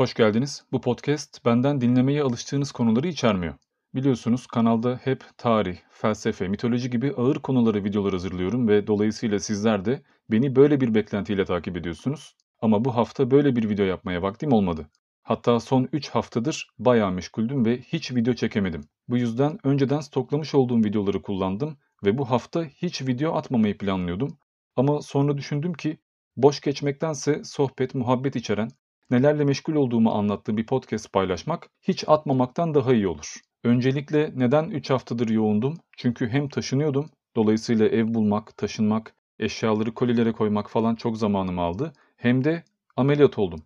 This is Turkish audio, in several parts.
Hoş geldiniz. Bu podcast benden dinlemeye alıştığınız konuları içermiyor. Biliyorsunuz kanalda hep tarih, felsefe, mitoloji gibi ağır konuları videolar hazırlıyorum ve dolayısıyla sizler de beni böyle bir beklentiyle takip ediyorsunuz. Ama bu hafta böyle bir video yapmaya vaktim olmadı. Hatta son 3 haftadır bayağı meşguldüm ve hiç video çekemedim. Bu yüzden önceden stoklamış olduğum videoları kullandım ve bu hafta hiç video atmamayı planlıyordum. Ama sonra düşündüm ki boş geçmektense sohbet, muhabbet içeren, nelerle meşgul olduğumu anlattığı bir podcast paylaşmak hiç atmamaktan daha iyi olur. Öncelikle neden 3 haftadır yoğundum? Çünkü hem taşınıyordum, dolayısıyla ev bulmak, taşınmak, eşyaları kolilere koymak falan çok zamanımı aldı. Hem de ameliyat oldum.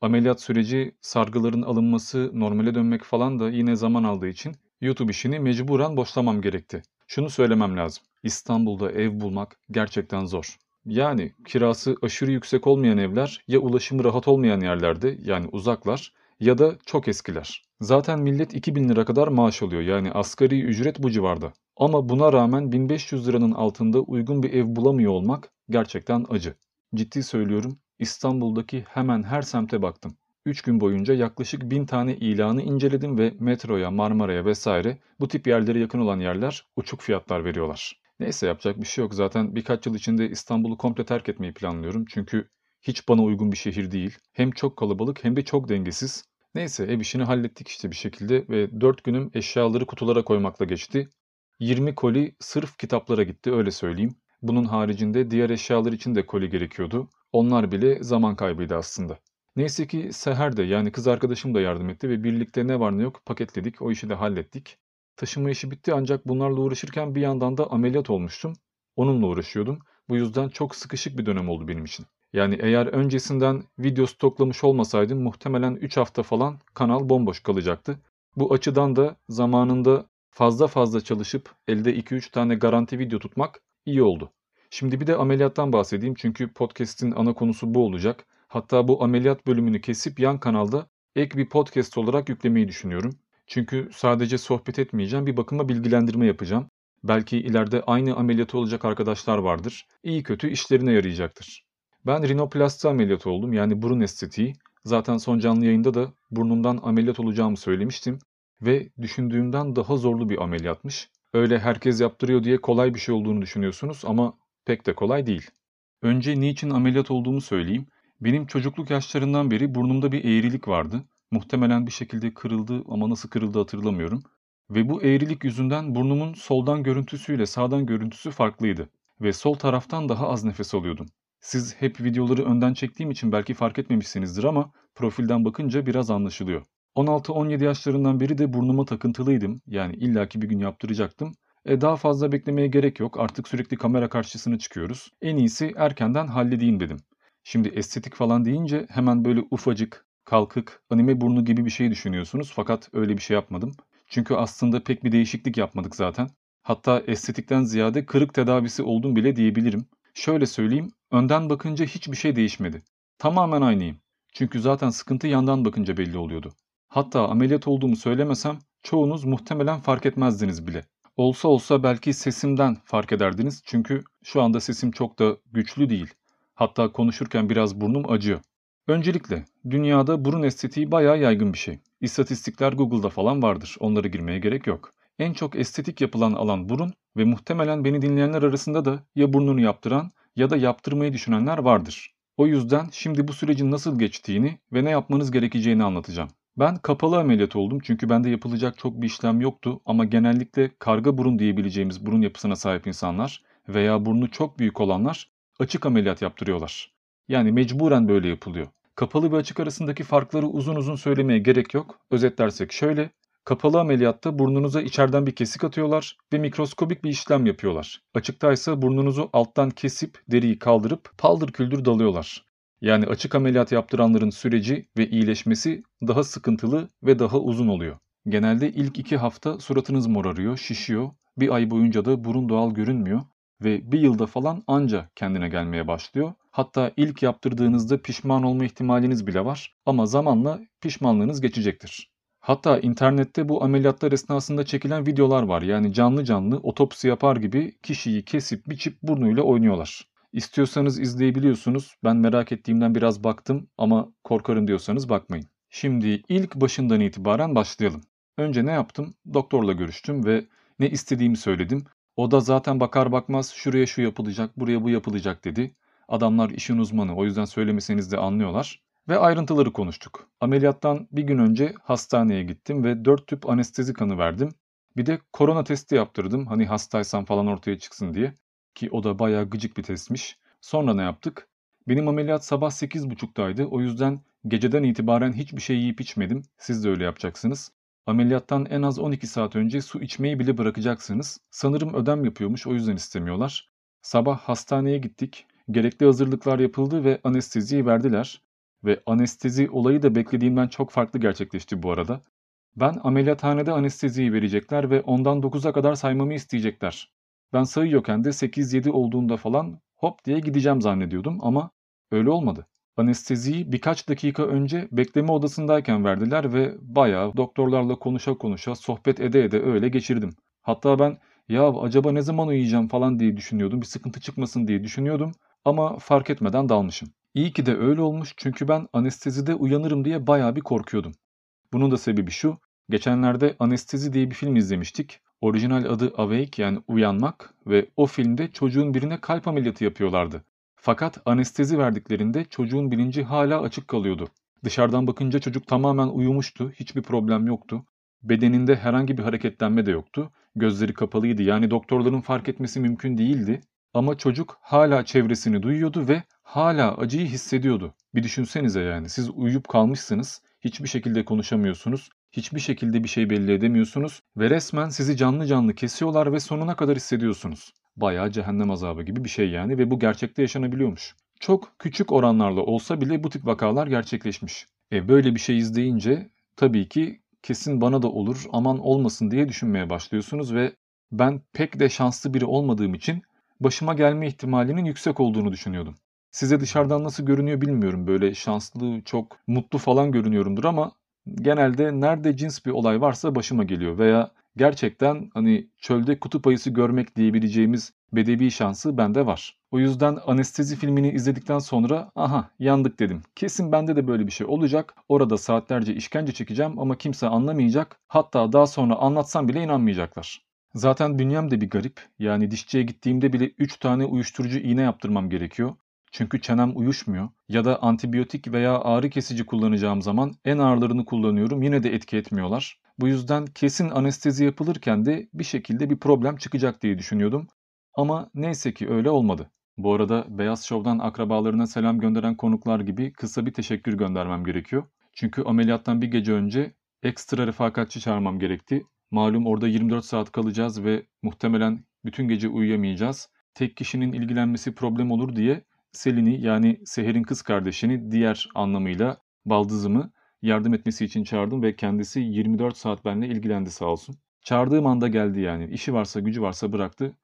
Ameliyat süreci, sargıların alınması, normale dönmek falan da yine zaman aldığı için YouTube işini mecburen boşlamam gerekti. Şunu söylemem lazım. İstanbul'da ev bulmak gerçekten zor. Yani kirası aşırı yüksek olmayan evler ya ulaşımı rahat olmayan yerlerde yani uzaklar ya da çok eskiler. Zaten millet 2000 lira kadar maaş alıyor yani asgari ücret bu civarda. Ama buna rağmen 1500 liranın altında uygun bir ev bulamıyor olmak gerçekten acı. Ciddi söylüyorum İstanbul'daki hemen her semte baktım. 3 gün boyunca yaklaşık 1000 tane ilanı inceledim ve metroya, Marmara'ya vesaire bu tip yerlere yakın olan yerler uçuk fiyatlar veriyorlar. Neyse yapacak bir şey yok. Zaten birkaç yıl içinde İstanbul'u komple terk etmeyi planlıyorum. Çünkü hiç bana uygun bir şehir değil. Hem çok kalabalık hem de çok dengesiz. Neyse ev işini hallettik işte bir şekilde ve 4 günüm eşyaları kutulara koymakla geçti. 20 koli sırf kitaplara gitti öyle söyleyeyim. Bunun haricinde diğer eşyalar için de koli gerekiyordu. Onlar bile zaman kaybıydı aslında. Neyse ki Seher de yani kız arkadaşım da yardım etti ve birlikte ne var ne yok paketledik. O işi de hallettik. Taşıma işi bitti ancak bunlarla uğraşırken bir yandan da ameliyat olmuştum. Onunla uğraşıyordum. Bu yüzden çok sıkışık bir dönem oldu benim için. Yani eğer öncesinden video stoklamış olmasaydım muhtemelen 3 hafta falan kanal bomboş kalacaktı. Bu açıdan da zamanında fazla fazla çalışıp elde 2-3 tane garanti video tutmak iyi oldu. Şimdi bir de ameliyattan bahsedeyim çünkü podcast'in ana konusu bu olacak. Hatta bu ameliyat bölümünü kesip yan kanalda ek bir podcast olarak yüklemeyi düşünüyorum. Çünkü sadece sohbet etmeyeceğim, bir bakıma bilgilendirme yapacağım. Belki ileride aynı ameliyatı olacak arkadaşlar vardır. İyi kötü işlerine yarayacaktır. Ben rinoplasti ameliyatı oldum yani burun estetiği. Zaten son canlı yayında da burnumdan ameliyat olacağımı söylemiştim. Ve düşündüğümden daha zorlu bir ameliyatmış. Öyle herkes yaptırıyor diye kolay bir şey olduğunu düşünüyorsunuz ama pek de kolay değil. Önce niçin ameliyat olduğumu söyleyeyim. Benim çocukluk yaşlarından beri burnumda bir eğrilik vardı. Muhtemelen bir şekilde kırıldı ama nasıl kırıldı hatırlamıyorum. Ve bu eğrilik yüzünden burnumun soldan görüntüsüyle sağdan görüntüsü farklıydı. Ve sol taraftan daha az nefes alıyordum. Siz hep videoları önden çektiğim için belki fark etmemişsinizdir ama profilden bakınca biraz anlaşılıyor. 16-17 yaşlarından beri de burnuma takıntılıydım. Yani illaki bir gün yaptıracaktım. E daha fazla beklemeye gerek yok. Artık sürekli kamera karşısına çıkıyoruz. En iyisi erkenden halledeyim dedim. Şimdi estetik falan deyince hemen böyle ufacık, kalkık, anime burnu gibi bir şey düşünüyorsunuz fakat öyle bir şey yapmadım. Çünkü aslında pek bir değişiklik yapmadık zaten. Hatta estetikten ziyade kırık tedavisi oldum bile diyebilirim. Şöyle söyleyeyim, önden bakınca hiçbir şey değişmedi. Tamamen aynıyım. Çünkü zaten sıkıntı yandan bakınca belli oluyordu. Hatta ameliyat olduğumu söylemesem çoğunuz muhtemelen fark etmezdiniz bile. Olsa olsa belki sesimden fark ederdiniz çünkü şu anda sesim çok da güçlü değil. Hatta konuşurken biraz burnum acıyor. Öncelikle dünyada burun estetiği bayağı yaygın bir şey. İstatistikler Google'da falan vardır. Onlara girmeye gerek yok. En çok estetik yapılan alan burun ve muhtemelen beni dinleyenler arasında da ya burnunu yaptıran ya da yaptırmayı düşünenler vardır. O yüzden şimdi bu sürecin nasıl geçtiğini ve ne yapmanız gerekeceğini anlatacağım. Ben kapalı ameliyat oldum çünkü bende yapılacak çok bir işlem yoktu ama genellikle karga burun diyebileceğimiz burun yapısına sahip insanlar veya burnu çok büyük olanlar açık ameliyat yaptırıyorlar. Yani mecburen böyle yapılıyor. Kapalı ve açık arasındaki farkları uzun uzun söylemeye gerek yok. Özetlersek şöyle, kapalı ameliyatta burnunuza içeriden bir kesik atıyorlar ve mikroskobik bir işlem yapıyorlar. Açıkta ise burnunuzu alttan kesip deriyi kaldırıp paldır küldür dalıyorlar. Yani açık ameliyat yaptıranların süreci ve iyileşmesi daha sıkıntılı ve daha uzun oluyor. Genelde ilk iki hafta suratınız morarıyor, şişiyor. Bir ay boyunca da burun doğal görünmüyor ve bir yılda falan anca kendine gelmeye başlıyor. Hatta ilk yaptırdığınızda pişman olma ihtimaliniz bile var ama zamanla pişmanlığınız geçecektir. Hatta internette bu ameliyatlar esnasında çekilen videolar var. Yani canlı canlı otopsi yapar gibi kişiyi kesip biçip burnuyla oynuyorlar. İstiyorsanız izleyebiliyorsunuz. Ben merak ettiğimden biraz baktım ama korkarım diyorsanız bakmayın. Şimdi ilk başından itibaren başlayalım. Önce ne yaptım? Doktorla görüştüm ve ne istediğimi söyledim. O da zaten bakar bakmaz şuraya şu yapılacak, buraya bu yapılacak dedi. Adamlar işin uzmanı o yüzden söylemeseniz de anlıyorlar. Ve ayrıntıları konuştuk. Ameliyattan bir gün önce hastaneye gittim ve 4 tüp anestezi kanı verdim. Bir de korona testi yaptırdım hani hastaysam falan ortaya çıksın diye. Ki o da bayağı gıcık bir testmiş. Sonra ne yaptık? Benim ameliyat sabah 8.30'daydı o yüzden geceden itibaren hiçbir şey yiyip içmedim. Siz de öyle yapacaksınız. Ameliyattan en az 12 saat önce su içmeyi bile bırakacaksınız. Sanırım ödem yapıyormuş o yüzden istemiyorlar. Sabah hastaneye gittik. Gerekli hazırlıklar yapıldı ve anesteziyi verdiler. Ve anestezi olayı da beklediğimden çok farklı gerçekleşti bu arada. Ben ameliyathanede anesteziyi verecekler ve ondan 9'a kadar saymamı isteyecekler. Ben sayıyorken de 8-7 olduğunda falan hop diye gideceğim zannediyordum ama öyle olmadı. Anesteziyi birkaç dakika önce bekleme odasındayken verdiler ve bayağı doktorlarla konuşa konuşa sohbet ede ede öyle geçirdim. Hatta ben ya acaba ne zaman uyuyacağım falan diye düşünüyordum bir sıkıntı çıkmasın diye düşünüyordum ama fark etmeden dalmışım. İyi ki de öyle olmuş çünkü ben anestezide uyanırım diye bayağı bir korkuyordum. Bunun da sebebi şu, geçenlerde Anestezi diye bir film izlemiştik. Orijinal adı Awake yani uyanmak ve o filmde çocuğun birine kalp ameliyatı yapıyorlardı. Fakat anestezi verdiklerinde çocuğun bilinci hala açık kalıyordu. Dışarıdan bakınca çocuk tamamen uyumuştu, hiçbir problem yoktu. Bedeninde herhangi bir hareketlenme de yoktu. Gözleri kapalıydı yani doktorların fark etmesi mümkün değildi. Ama çocuk hala çevresini duyuyordu ve hala acıyı hissediyordu. Bir düşünsenize yani siz uyuyup kalmışsınız, hiçbir şekilde konuşamıyorsunuz, hiçbir şekilde bir şey belli edemiyorsunuz ve resmen sizi canlı canlı kesiyorlar ve sonuna kadar hissediyorsunuz. Bayağı cehennem azabı gibi bir şey yani ve bu gerçekte yaşanabiliyormuş. Çok küçük oranlarla olsa bile bu tip vakalar gerçekleşmiş. E böyle bir şey izleyince tabii ki kesin bana da olur aman olmasın diye düşünmeye başlıyorsunuz ve ben pek de şanslı biri olmadığım için başıma gelme ihtimalinin yüksek olduğunu düşünüyordum. Size dışarıdan nasıl görünüyor bilmiyorum. Böyle şanslı, çok mutlu falan görünüyorumdur ama genelde nerede cins bir olay varsa başıma geliyor veya gerçekten hani çölde kutup ayısı görmek diyebileceğimiz bedevi şansı bende var. O yüzden anestezi filmini izledikten sonra aha yandık dedim. Kesin bende de böyle bir şey olacak. Orada saatlerce işkence çekeceğim ama kimse anlamayacak. Hatta daha sonra anlatsam bile inanmayacaklar. Zaten bünyem de bir garip. Yani dişçiye gittiğimde bile 3 tane uyuşturucu iğne yaptırmam gerekiyor. Çünkü çenem uyuşmuyor ya da antibiyotik veya ağrı kesici kullanacağım zaman en ağırlarını kullanıyorum yine de etki etmiyorlar. Bu yüzden kesin anestezi yapılırken de bir şekilde bir problem çıkacak diye düşünüyordum. Ama neyse ki öyle olmadı. Bu arada Beyaz Şov'dan akrabalarına selam gönderen konuklar gibi kısa bir teşekkür göndermem gerekiyor. Çünkü ameliyattan bir gece önce ekstra refakatçi çağırmam gerekti. Malum orada 24 saat kalacağız ve muhtemelen bütün gece uyuyamayacağız. Tek kişinin ilgilenmesi problem olur diye Selin'i yani Seher'in kız kardeşini diğer anlamıyla baldızımı yardım etmesi için çağırdım ve kendisi 24 saat benimle ilgilendi sağ olsun. Çağırdığım anda geldi yani. İşi varsa gücü varsa bıraktı.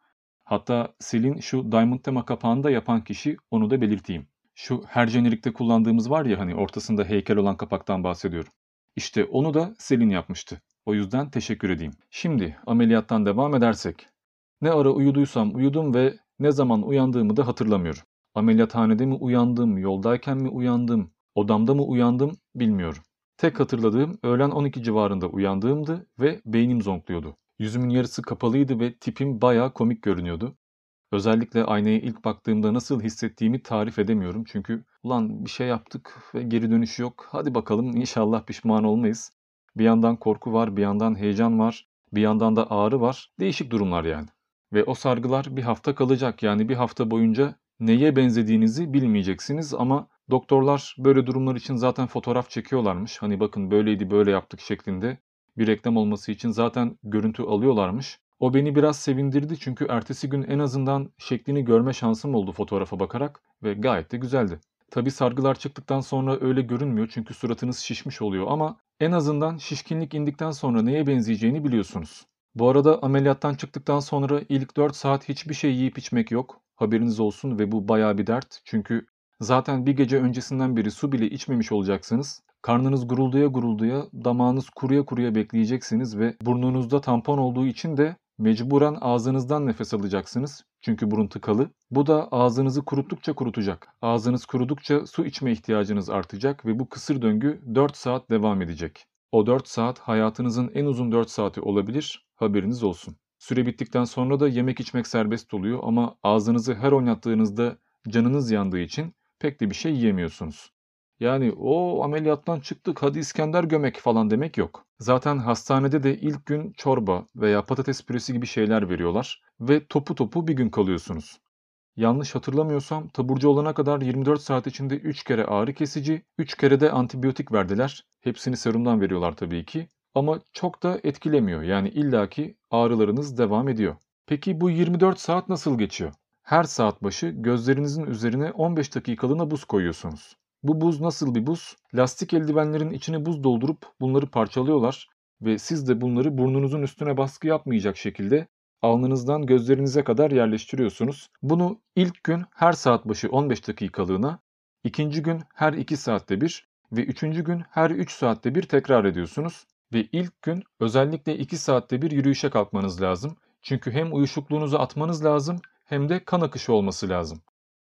Hatta Selin şu Diamond tema kapağını da yapan kişi onu da belirteyim. Şu her jenerikte kullandığımız var ya hani ortasında heykel olan kapaktan bahsediyorum. İşte onu da Selin yapmıştı. O yüzden teşekkür edeyim. Şimdi ameliyattan devam edersek. Ne ara uyuduysam uyudum ve ne zaman uyandığımı da hatırlamıyorum. Ameliyathanede mi uyandım, yoldayken mi uyandım, odamda mı uyandım bilmiyorum. Tek hatırladığım öğlen 12 civarında uyandığımdı ve beynim zonkluyordu. Yüzümün yarısı kapalıydı ve tipim bayağı komik görünüyordu. Özellikle aynaya ilk baktığımda nasıl hissettiğimi tarif edemiyorum. Çünkü ulan bir şey yaptık ve geri dönüş yok. Hadi bakalım inşallah pişman olmayız. Bir yandan korku var, bir yandan heyecan var, bir yandan da ağrı var. Değişik durumlar yani. Ve o sargılar bir hafta kalacak. Yani bir hafta boyunca neye benzediğinizi bilmeyeceksiniz ama doktorlar böyle durumlar için zaten fotoğraf çekiyorlarmış. Hani bakın böyleydi böyle yaptık şeklinde bir reklam olması için zaten görüntü alıyorlarmış. O beni biraz sevindirdi çünkü ertesi gün en azından şeklini görme şansım oldu fotoğrafa bakarak ve gayet de güzeldi. Tabi sargılar çıktıktan sonra öyle görünmüyor çünkü suratınız şişmiş oluyor ama en azından şişkinlik indikten sonra neye benzeyeceğini biliyorsunuz. Bu arada ameliyattan çıktıktan sonra ilk 4 saat hiçbir şey yiyip içmek yok. Haberiniz olsun ve bu baya bir dert. Çünkü zaten bir gece öncesinden beri su bile içmemiş olacaksınız. Karnınız gurulduya gurulduya, damağınız kuruya kuruya bekleyeceksiniz ve burnunuzda tampon olduğu için de Mecburen ağzınızdan nefes alacaksınız çünkü burun tıkalı. Bu da ağzınızı kuruttukça kurutacak. Ağzınız kurudukça su içme ihtiyacınız artacak ve bu kısır döngü 4 saat devam edecek. O 4 saat hayatınızın en uzun 4 saati olabilir, haberiniz olsun. Süre bittikten sonra da yemek içmek serbest oluyor ama ağzınızı her oynattığınızda canınız yandığı için pek de bir şey yiyemiyorsunuz. Yani o ameliyattan çıktık hadi İskender gömek falan demek yok. Zaten hastanede de ilk gün çorba veya patates püresi gibi şeyler veriyorlar ve topu topu bir gün kalıyorsunuz. Yanlış hatırlamıyorsam taburcu olana kadar 24 saat içinde 3 kere ağrı kesici, 3 kere de antibiyotik verdiler. Hepsini serumdan veriyorlar tabii ki. Ama çok da etkilemiyor. Yani illaki ağrılarınız devam ediyor. Peki bu 24 saat nasıl geçiyor? Her saat başı gözlerinizin üzerine 15 dakikalığına buz koyuyorsunuz. Bu buz nasıl bir buz? Lastik eldivenlerin içine buz doldurup bunları parçalıyorlar ve siz de bunları burnunuzun üstüne baskı yapmayacak şekilde alnınızdan gözlerinize kadar yerleştiriyorsunuz. Bunu ilk gün her saat başı 15 dakikalığına, ikinci gün her 2 saatte bir ve üçüncü gün her 3 saatte bir tekrar ediyorsunuz. Ve ilk gün özellikle 2 saatte bir yürüyüşe kalkmanız lazım. Çünkü hem uyuşukluğunuzu atmanız lazım hem de kan akışı olması lazım.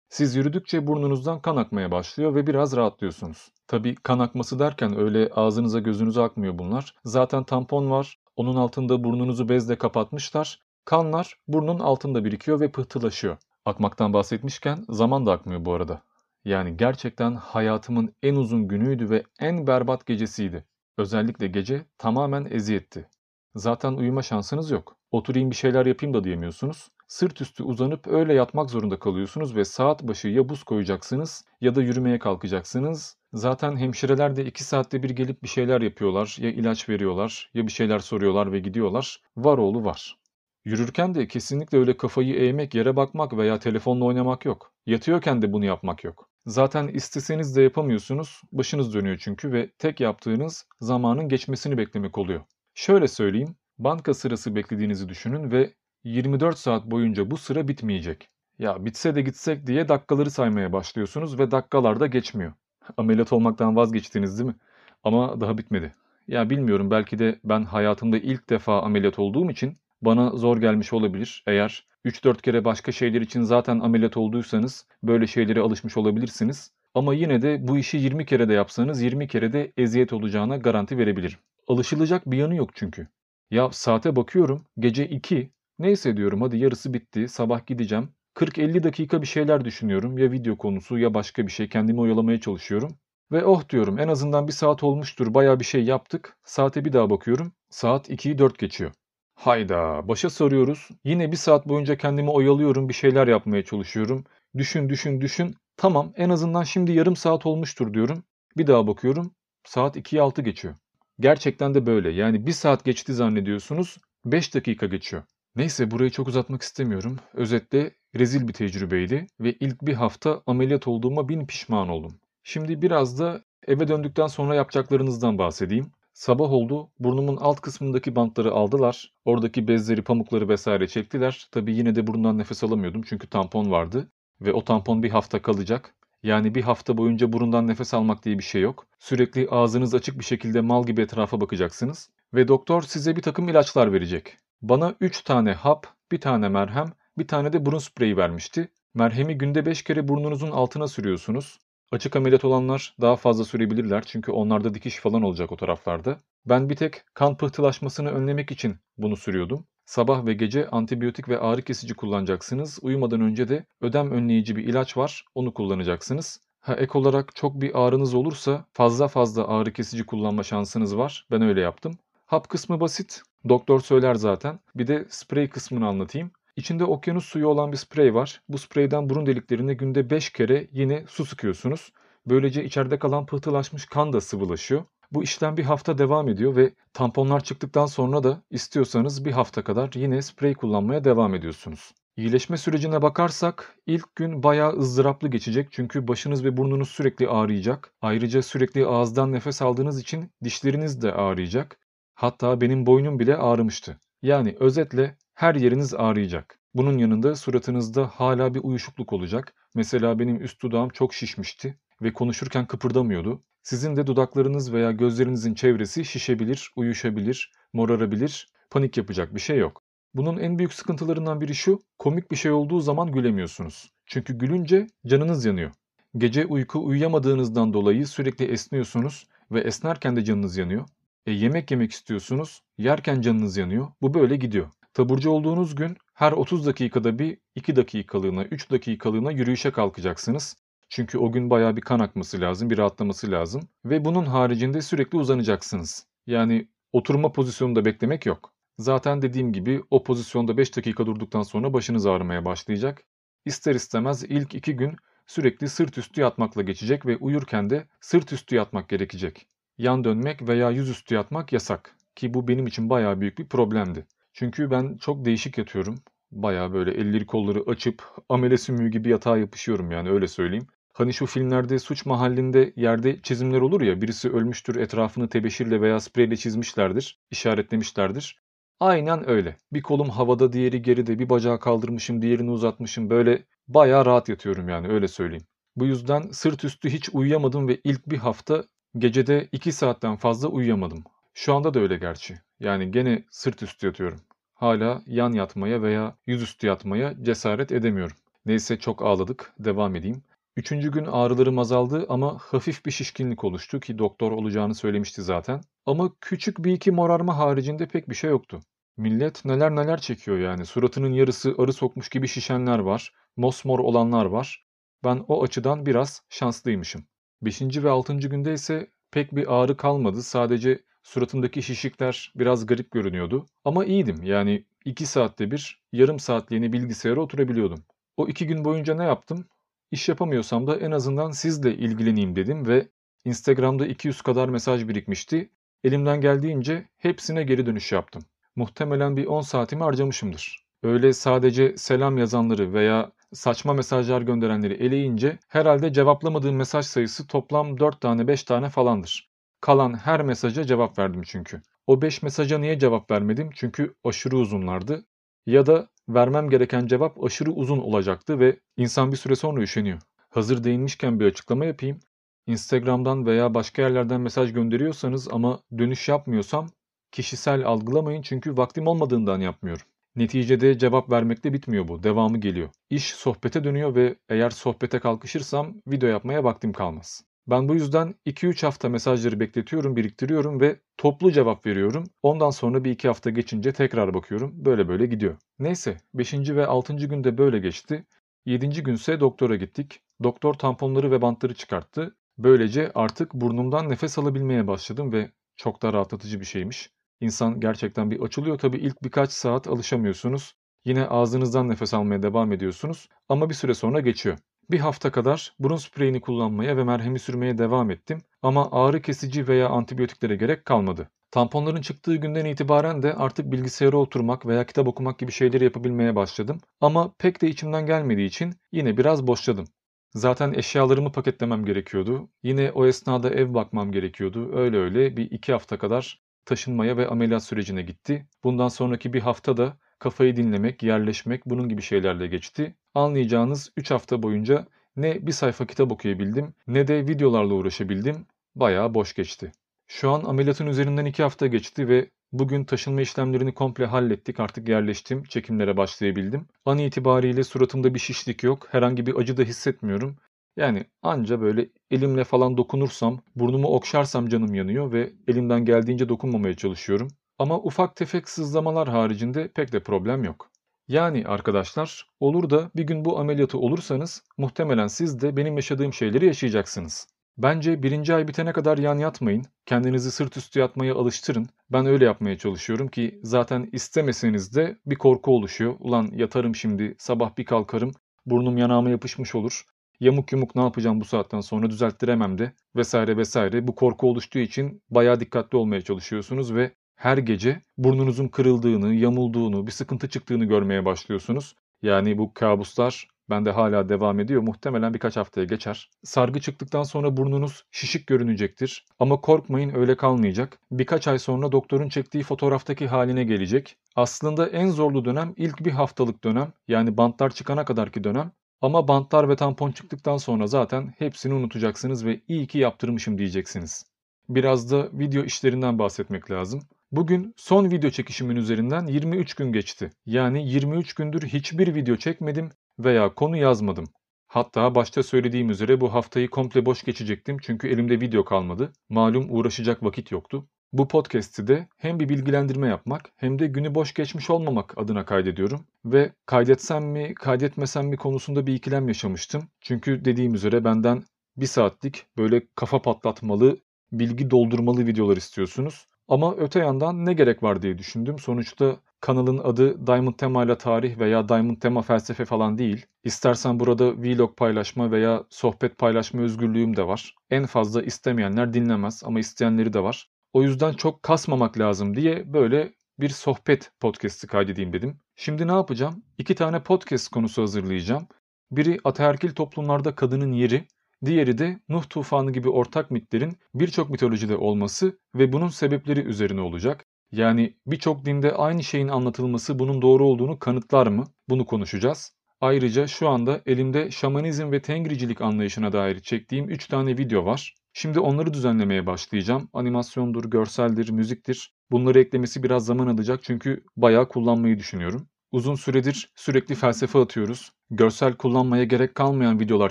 Siz yürüdükçe burnunuzdan kan akmaya başlıyor ve biraz rahatlıyorsunuz. Tabi kan akması derken öyle ağzınıza gözünüze akmıyor bunlar. Zaten tampon var, onun altında burnunuzu bezle kapatmışlar. Kanlar burnun altında birikiyor ve pıhtılaşıyor. Akmaktan bahsetmişken zaman da akmıyor bu arada. Yani gerçekten hayatımın en uzun günüydü ve en berbat gecesiydi. Özellikle gece tamamen eziyetti. Zaten uyuma şansınız yok. Oturayım bir şeyler yapayım da diyemiyorsunuz. Sırt üstü uzanıp öyle yatmak zorunda kalıyorsunuz ve saat başı ya buz koyacaksınız ya da yürümeye kalkacaksınız. Zaten hemşireler de 2 saatte bir gelip bir şeyler yapıyorlar. Ya ilaç veriyorlar ya bir şeyler soruyorlar ve gidiyorlar. Var oğlu var. Yürürken de kesinlikle öyle kafayı eğmek, yere bakmak veya telefonla oynamak yok. Yatıyorken de bunu yapmak yok. Zaten isteseniz de yapamıyorsunuz. Başınız dönüyor çünkü ve tek yaptığınız zamanın geçmesini beklemek oluyor. Şöyle söyleyeyim, banka sırası beklediğinizi düşünün ve 24 saat boyunca bu sıra bitmeyecek. Ya bitse de gitsek diye dakikaları saymaya başlıyorsunuz ve dakikalar da geçmiyor. Ameliyat olmaktan vazgeçtiniz değil mi? Ama daha bitmedi. Ya bilmiyorum belki de ben hayatımda ilk defa ameliyat olduğum için bana zor gelmiş olabilir. Eğer 3-4 kere başka şeyler için zaten ameliyat olduysanız böyle şeylere alışmış olabilirsiniz. Ama yine de bu işi 20 kere de yapsanız 20 kere de eziyet olacağına garanti verebilirim. Alışılacak bir yanı yok çünkü. Ya saate bakıyorum gece 2 neyse diyorum hadi yarısı bitti sabah gideceğim. 40-50 dakika bir şeyler düşünüyorum ya video konusu ya başka bir şey kendimi oyalamaya çalışıyorum. Ve oh diyorum en azından bir saat olmuştur baya bir şey yaptık. Saate bir daha bakıyorum saat 2'yi 4 geçiyor. Hayda, başa sarıyoruz. Yine bir saat boyunca kendimi oyalıyorum, bir şeyler yapmaya çalışıyorum. Düşün, düşün, düşün. Tamam, en azından şimdi yarım saat olmuştur diyorum. Bir daha bakıyorum, saat 2'yi 6 geçiyor. Gerçekten de böyle. Yani bir saat geçti zannediyorsunuz, 5 dakika geçiyor. Neyse burayı çok uzatmak istemiyorum. Özetle rezil bir tecrübeydi ve ilk bir hafta ameliyat olduğuma bin pişman oldum. Şimdi biraz da eve döndükten sonra yapacaklarınızdan bahsedeyim. Sabah oldu, burnumun alt kısmındaki bantları aldılar. Oradaki bezleri, pamukları vesaire çektiler. Tabii yine de burundan nefes alamıyordum çünkü tampon vardı. Ve o tampon bir hafta kalacak. Yani bir hafta boyunca burundan nefes almak diye bir şey yok. Sürekli ağzınız açık bir şekilde mal gibi etrafa bakacaksınız. Ve doktor size bir takım ilaçlar verecek. Bana 3 tane hap, bir tane merhem, bir tane de burun spreyi vermişti. Merhemi günde 5 kere burnunuzun altına sürüyorsunuz. Açık ameliyat olanlar daha fazla sürebilirler çünkü onlarda dikiş falan olacak o taraflarda. Ben bir tek kan pıhtılaşmasını önlemek için bunu sürüyordum. Sabah ve gece antibiyotik ve ağrı kesici kullanacaksınız. Uyumadan önce de ödem önleyici bir ilaç var, onu kullanacaksınız. Ha, ek olarak çok bir ağrınız olursa fazla fazla ağrı kesici kullanma şansınız var. Ben öyle yaptım. Hap kısmı basit. Doktor söyler zaten. Bir de sprey kısmını anlatayım. İçinde okyanus suyu olan bir sprey var. Bu spreyden burun deliklerine günde 5 kere yine su sıkıyorsunuz. Böylece içeride kalan pıhtılaşmış kan da sıvılaşıyor. Bu işlem bir hafta devam ediyor ve tamponlar çıktıktan sonra da istiyorsanız bir hafta kadar yine sprey kullanmaya devam ediyorsunuz. İyileşme sürecine bakarsak ilk gün bayağı ızdıraplı geçecek çünkü başınız ve burnunuz sürekli ağrıyacak. Ayrıca sürekli ağızdan nefes aldığınız için dişleriniz de ağrıyacak. Hatta benim boynum bile ağrımıştı. Yani özetle her yeriniz ağrıyacak. Bunun yanında suratınızda hala bir uyuşukluk olacak. Mesela benim üst dudağım çok şişmişti ve konuşurken kıpırdamıyordu. Sizin de dudaklarınız veya gözlerinizin çevresi şişebilir, uyuşabilir, morarabilir. Panik yapacak bir şey yok. Bunun en büyük sıkıntılarından biri şu, komik bir şey olduğu zaman gülemiyorsunuz. Çünkü gülünce canınız yanıyor. Gece uyku uyuyamadığınızdan dolayı sürekli esniyorsunuz ve esnerken de canınız yanıyor. E yemek yemek istiyorsunuz, yerken canınız yanıyor. Bu böyle gidiyor. Taburcu olduğunuz gün her 30 dakikada bir 2 dakikalığına, 3 dakikalığına yürüyüşe kalkacaksınız. Çünkü o gün baya bir kan akması lazım, bir rahatlaması lazım. Ve bunun haricinde sürekli uzanacaksınız. Yani oturma pozisyonunda beklemek yok. Zaten dediğim gibi o pozisyonda 5 dakika durduktan sonra başınız ağrımaya başlayacak. İster istemez ilk 2 gün sürekli sırt üstü yatmakla geçecek ve uyurken de sırt üstü yatmak gerekecek. Yan dönmek veya yüzüstü yatmak yasak ki bu benim için bayağı büyük bir problemdi. Çünkü ben çok değişik yatıyorum. Bayağı böyle elleri kolları açıp amele sümüğü gibi yatağa yapışıyorum yani öyle söyleyeyim. Hani şu filmlerde suç mahallinde yerde çizimler olur ya birisi ölmüştür etrafını tebeşirle veya spreyle çizmişlerdir, işaretlemişlerdir. Aynen öyle. Bir kolum havada diğeri geride bir bacağı kaldırmışım diğerini uzatmışım böyle bayağı rahat yatıyorum yani öyle söyleyeyim. Bu yüzden sırt üstü hiç uyuyamadım ve ilk bir hafta gecede 2 saatten fazla uyuyamadım. Şu anda da öyle gerçi. Yani gene sırt üstü yatıyorum. Hala yan yatmaya veya yüzüstü yatmaya cesaret edemiyorum. Neyse çok ağladık. Devam edeyim. Üçüncü gün ağrılarım azaldı ama hafif bir şişkinlik oluştu ki doktor olacağını söylemişti zaten. Ama küçük bir iki morarma haricinde pek bir şey yoktu. Millet neler neler çekiyor yani. Suratının yarısı arı sokmuş gibi şişenler var. Mosmor olanlar var. Ben o açıdan biraz şanslıymışım. Beşinci ve altıncı günde ise pek bir ağrı kalmadı. Sadece suratımdaki şişikler biraz garip görünüyordu. Ama iyiydim yani 2 saatte bir yarım saatliğine bilgisayara oturabiliyordum. O iki gün boyunca ne yaptım? İş yapamıyorsam da en azından sizle ilgileneyim dedim ve Instagram'da 200 kadar mesaj birikmişti. Elimden geldiğince hepsine geri dönüş yaptım. Muhtemelen bir 10 saatimi harcamışımdır. Öyle sadece selam yazanları veya saçma mesajlar gönderenleri eleyince herhalde cevaplamadığım mesaj sayısı toplam 4 tane 5 tane falandır. Kalan her mesaja cevap verdim çünkü. O 5 mesaja niye cevap vermedim? Çünkü aşırı uzunlardı. Ya da vermem gereken cevap aşırı uzun olacaktı ve insan bir süre sonra üşeniyor. Hazır değinmişken bir açıklama yapayım. Instagram'dan veya başka yerlerden mesaj gönderiyorsanız ama dönüş yapmıyorsam kişisel algılamayın çünkü vaktim olmadığından yapmıyorum. Neticede cevap vermekle bitmiyor bu. Devamı geliyor. İş sohbete dönüyor ve eğer sohbete kalkışırsam video yapmaya vaktim kalmaz. Ben bu yüzden 2-3 hafta mesajları bekletiyorum, biriktiriyorum ve toplu cevap veriyorum. Ondan sonra bir iki hafta geçince tekrar bakıyorum. Böyle böyle gidiyor. Neyse 5. ve 6. günde böyle geçti. 7. günse doktora gittik. Doktor tamponları ve bantları çıkarttı. Böylece artık burnumdan nefes alabilmeye başladım ve çok da rahatlatıcı bir şeymiş. İnsan gerçekten bir açılıyor. Tabii ilk birkaç saat alışamıyorsunuz. Yine ağzınızdan nefes almaya devam ediyorsunuz ama bir süre sonra geçiyor. Bir hafta kadar burun spreyini kullanmaya ve merhemi sürmeye devam ettim ama ağrı kesici veya antibiyotiklere gerek kalmadı. Tamponların çıktığı günden itibaren de artık bilgisayara oturmak veya kitap okumak gibi şeyleri yapabilmeye başladım. Ama pek de içimden gelmediği için yine biraz boşladım. Zaten eşyalarımı paketlemem gerekiyordu. Yine o esnada ev bakmam gerekiyordu. Öyle öyle bir iki hafta kadar taşınmaya ve ameliyat sürecine gitti. Bundan sonraki bir hafta da kafayı dinlemek, yerleşmek bunun gibi şeylerle geçti. Anlayacağınız 3 hafta boyunca ne bir sayfa kitap okuyabildim ne de videolarla uğraşabildim. Bayağı boş geçti. Şu an ameliyatın üzerinden 2 hafta geçti ve bugün taşınma işlemlerini komple hallettik. Artık yerleştim, çekimlere başlayabildim. An itibariyle suratımda bir şişlik yok, herhangi bir acı da hissetmiyorum. Yani anca böyle elimle falan dokunursam, burnumu okşarsam canım yanıyor ve elimden geldiğince dokunmamaya çalışıyorum. Ama ufak tefek sızlamalar haricinde pek de problem yok. Yani arkadaşlar olur da bir gün bu ameliyatı olursanız muhtemelen siz de benim yaşadığım şeyleri yaşayacaksınız. Bence birinci ay bitene kadar yan yatmayın. Kendinizi sırt üstü yatmaya alıştırın. Ben öyle yapmaya çalışıyorum ki zaten istemeseniz de bir korku oluşuyor. Ulan yatarım şimdi sabah bir kalkarım burnum yanağıma yapışmış olur. Yamuk yumuk ne yapacağım bu saatten sonra düzelttiremem de vesaire vesaire. Bu korku oluştuğu için bayağı dikkatli olmaya çalışıyorsunuz ve her gece burnunuzun kırıldığını, yamulduğunu, bir sıkıntı çıktığını görmeye başlıyorsunuz. Yani bu kabuslar bende hala devam ediyor. Muhtemelen birkaç haftaya geçer. Sargı çıktıktan sonra burnunuz şişik görünecektir. Ama korkmayın öyle kalmayacak. Birkaç ay sonra doktorun çektiği fotoğraftaki haline gelecek. Aslında en zorlu dönem ilk bir haftalık dönem. Yani bantlar çıkana kadarki dönem. Ama bantlar ve tampon çıktıktan sonra zaten hepsini unutacaksınız ve iyi ki yaptırmışım diyeceksiniz. Biraz da video işlerinden bahsetmek lazım. Bugün son video çekişimin üzerinden 23 gün geçti. Yani 23 gündür hiçbir video çekmedim veya konu yazmadım. Hatta başta söylediğim üzere bu haftayı komple boş geçecektim çünkü elimde video kalmadı. Malum uğraşacak vakit yoktu. Bu podcast'i de hem bir bilgilendirme yapmak hem de günü boş geçmiş olmamak adına kaydediyorum. Ve kaydetsem mi kaydetmesem mi konusunda bir ikilem yaşamıştım. Çünkü dediğim üzere benden bir saatlik böyle kafa patlatmalı, bilgi doldurmalı videolar istiyorsunuz. Ama öte yandan ne gerek var diye düşündüm. Sonuçta kanalın adı Diamond Tema ile tarih veya Diamond Tema felsefe falan değil. İstersen burada vlog paylaşma veya sohbet paylaşma özgürlüğüm de var. En fazla istemeyenler dinlemez ama isteyenleri de var. O yüzden çok kasmamak lazım diye böyle bir sohbet podcast'i kaydedeyim dedim. Şimdi ne yapacağım? İki tane podcast konusu hazırlayacağım. Biri ataerkil toplumlarda kadının yeri, diğeri de Nuh tufanı gibi ortak mitlerin birçok mitolojide olması ve bunun sebepleri üzerine olacak. Yani birçok dinde aynı şeyin anlatılması bunun doğru olduğunu kanıtlar mı? Bunu konuşacağız. Ayrıca şu anda elimde şamanizm ve tengricilik anlayışına dair çektiğim 3 tane video var. Şimdi onları düzenlemeye başlayacağım. Animasyondur, görseldir, müziktir. Bunları eklemesi biraz zaman alacak çünkü bayağı kullanmayı düşünüyorum. Uzun süredir sürekli felsefe atıyoruz. Görsel kullanmaya gerek kalmayan videolar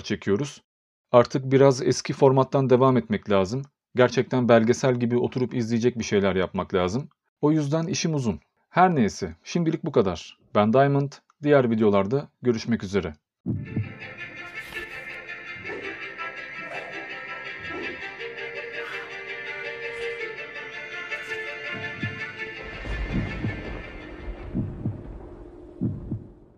çekiyoruz. Artık biraz eski formattan devam etmek lazım. Gerçekten belgesel gibi oturup izleyecek bir şeyler yapmak lazım. O yüzden işim uzun. Her neyse, şimdilik bu kadar. Ben Diamond, diğer videolarda görüşmek üzere.